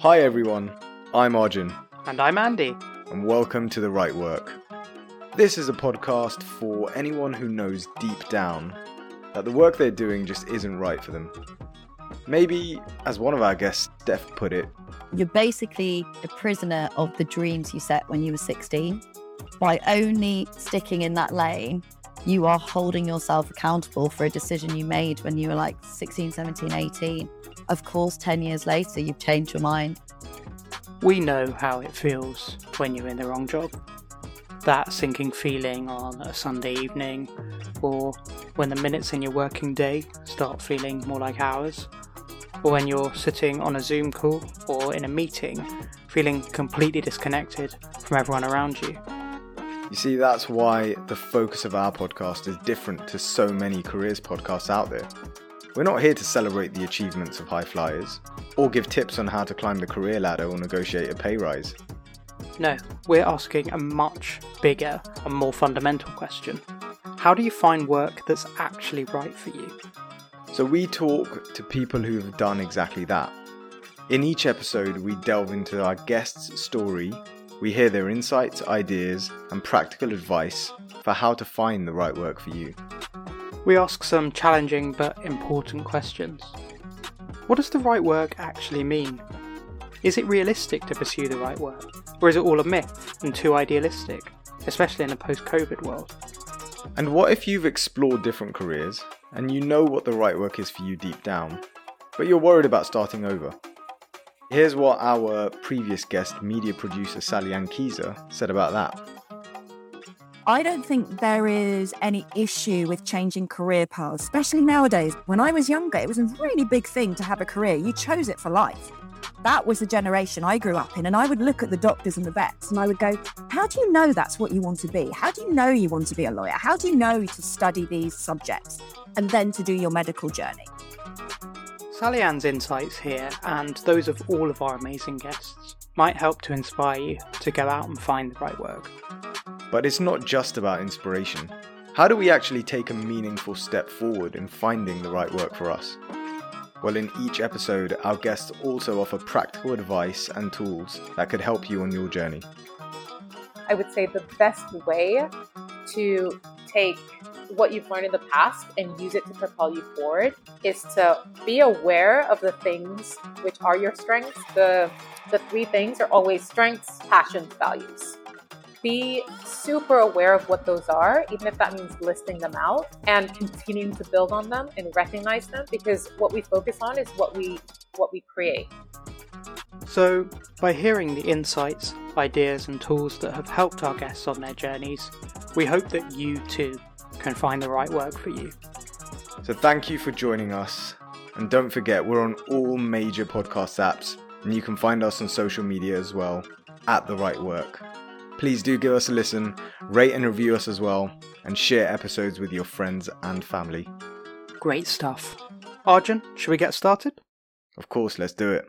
Hi everyone, I'm Arjun, And I'm Andy. and welcome to The Right Work. This is a podcast for anyone who knows deep down that the work they're doing just isn't right for them. Maybe, as one of our guests, Steph, put it, You're basically a prisoner of the dreams you set when you were 16. By only sticking in that lane, you are holding yourself accountable for a decision you made when you were like 16, 17, 18. Of course, 10 years later, you've changed your mind. We know how it feels when you're in the wrong job. That sinking feeling on a Sunday evening, or when the minutes in your working day start feeling more like hours, or when you're sitting on a Zoom call or in a meeting feeling completely disconnected from everyone around you. You see, that's why the focus of our podcast is different to so many careers podcasts out there. We're not here to celebrate the achievements of high flyers, or give tips on how to climb the career ladder or negotiate a pay rise. No, we're asking a much bigger and more fundamental question. How do you find work that's actually right for you? So we talk to people who have done exactly that. In each episode, we delve into our guest's story, we hear their insights, ideas, and practical advice for how to find the right work for you. We ask some challenging but important questions. What does the right work actually mean? Is it realistic to pursue the right work? Or is it all a myth and too idealistic, especially in a post COVID world? And what if you've explored different careers and you know what the right work is for you deep down, but you're worried about starting over? Here's what our previous guest, media producer Sally Ankiza, said about that. I don't think there is any issue with changing career paths, especially nowadays. When I was younger, it was a really big thing to have a career. You chose it for life. That was the generation I grew up in. And I would look at the doctors and the vets and I would go, How do you know that's what you want to be? How do you know you want to be a lawyer? How do you know to study these subjects and then to do your medical journey? Sally Ann's insights here, and those of all of our amazing guests, might help to inspire you to go out and find the right work. But it's not just about inspiration. How do we actually take a meaningful step forward in finding the right work for us? Well, in each episode, our guests also offer practical advice and tools that could help you on your journey. I would say the best way to take what you've learned in the past and use it to propel you forward is to be aware of the things which are your strengths. The the three things are always strengths, passions, values. Be super aware of what those are, even if that means listing them out and continuing to build on them and recognize them because what we focus on is what we what we create. So, by hearing the insights, ideas, and tools that have helped our guests on their journeys, we hope that you too can find the right work for you. So thank you for joining us. And don't forget, we're on all major podcast apps, and you can find us on social media as well at The Right Work. Please do give us a listen, rate and review us as well, and share episodes with your friends and family. Great stuff. Arjun, should we get started? Of course, let's do it.